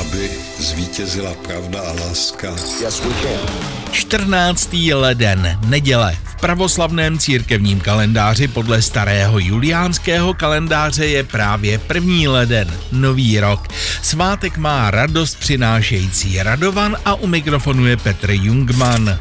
Aby zvítězila pravda a láska. Yes, we can. 14. leden, neděle. V pravoslavném církevním kalendáři podle starého juliánského kalendáře je právě první leden, nový rok. Svátek má radost přinášející Radovan a u mikrofonu je Petr Jungman.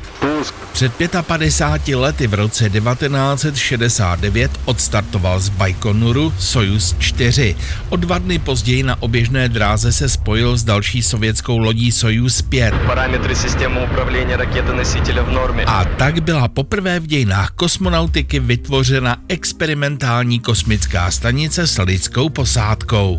Před 55 lety v roce 1969 odstartoval z Baikonuru Soyuz 4. O dva dny později na oběžné dráze se spojil s další sovětskou lodí Soyuz 5. Parametry systému upravlení rakety nositele v normě. A tak byla poprvé v dějinách kosmonautiky vytvořena experimentální kosmická stanice s lidskou posádkou.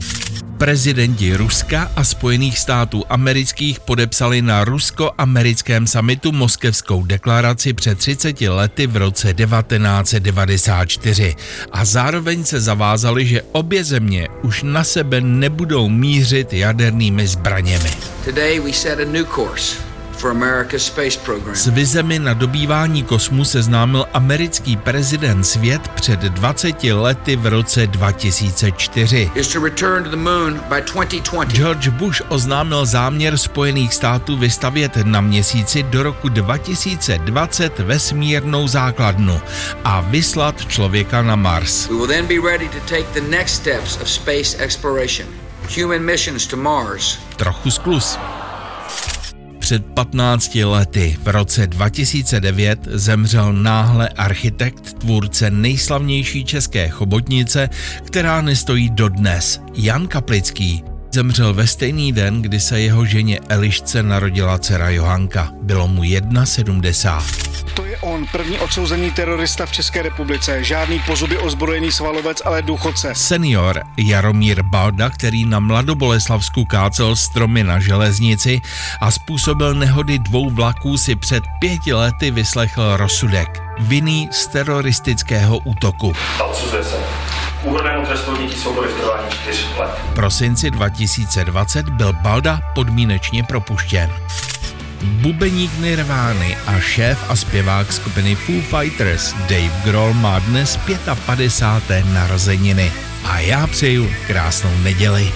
Prezidenti Ruska a Spojených států amerických podepsali na rusko-americkém samitu Moskevskou deklaraci před 30 lety v roce 1994 a zároveň se zavázali, že obě země už na sebe nebudou mířit jadernými zbraněmi. Today we set a new course S vizemi na dobývání kosmu seznámil americký prezident svět před 20 lety v roce 2004. Is to return to the moon by 2020. George Bush oznámil záměr Spojených států vystavět na měsíci do roku 2020 vesmírnou základnu a vyslat člověka na Mars. Trochu sklus. Před 15 lety, v roce 2009, zemřel náhle architekt, tvůrce nejslavnější české chobotnice, která nestojí dodnes, Jan Kaplický. Zemřel ve stejný den, kdy se jeho ženě Elišce narodila dcera Johanka. Bylo mu 1,70. To je on, první odsouzený terorista v České republice. Žádný pozuby ozbrojený svalovec, ale důchodce. Senior Jaromír Balda, který na Mladoboleslavsku kácel stromy na železnici a způsobil nehody dvou vlaků, si před pěti lety vyslechl rozsudek. Vinný z teroristického útoku. Odsuzuje se. Úhrnému trestu odnětí svobody v trvání 4 let. V prosinci 2020 byl Balda podmínečně propuštěn. Bubeník Nirvány a šéf a zpěvák skupiny Foo Fighters Dave Grohl má dnes 55. narozeniny. A já přeju krásnou neděli.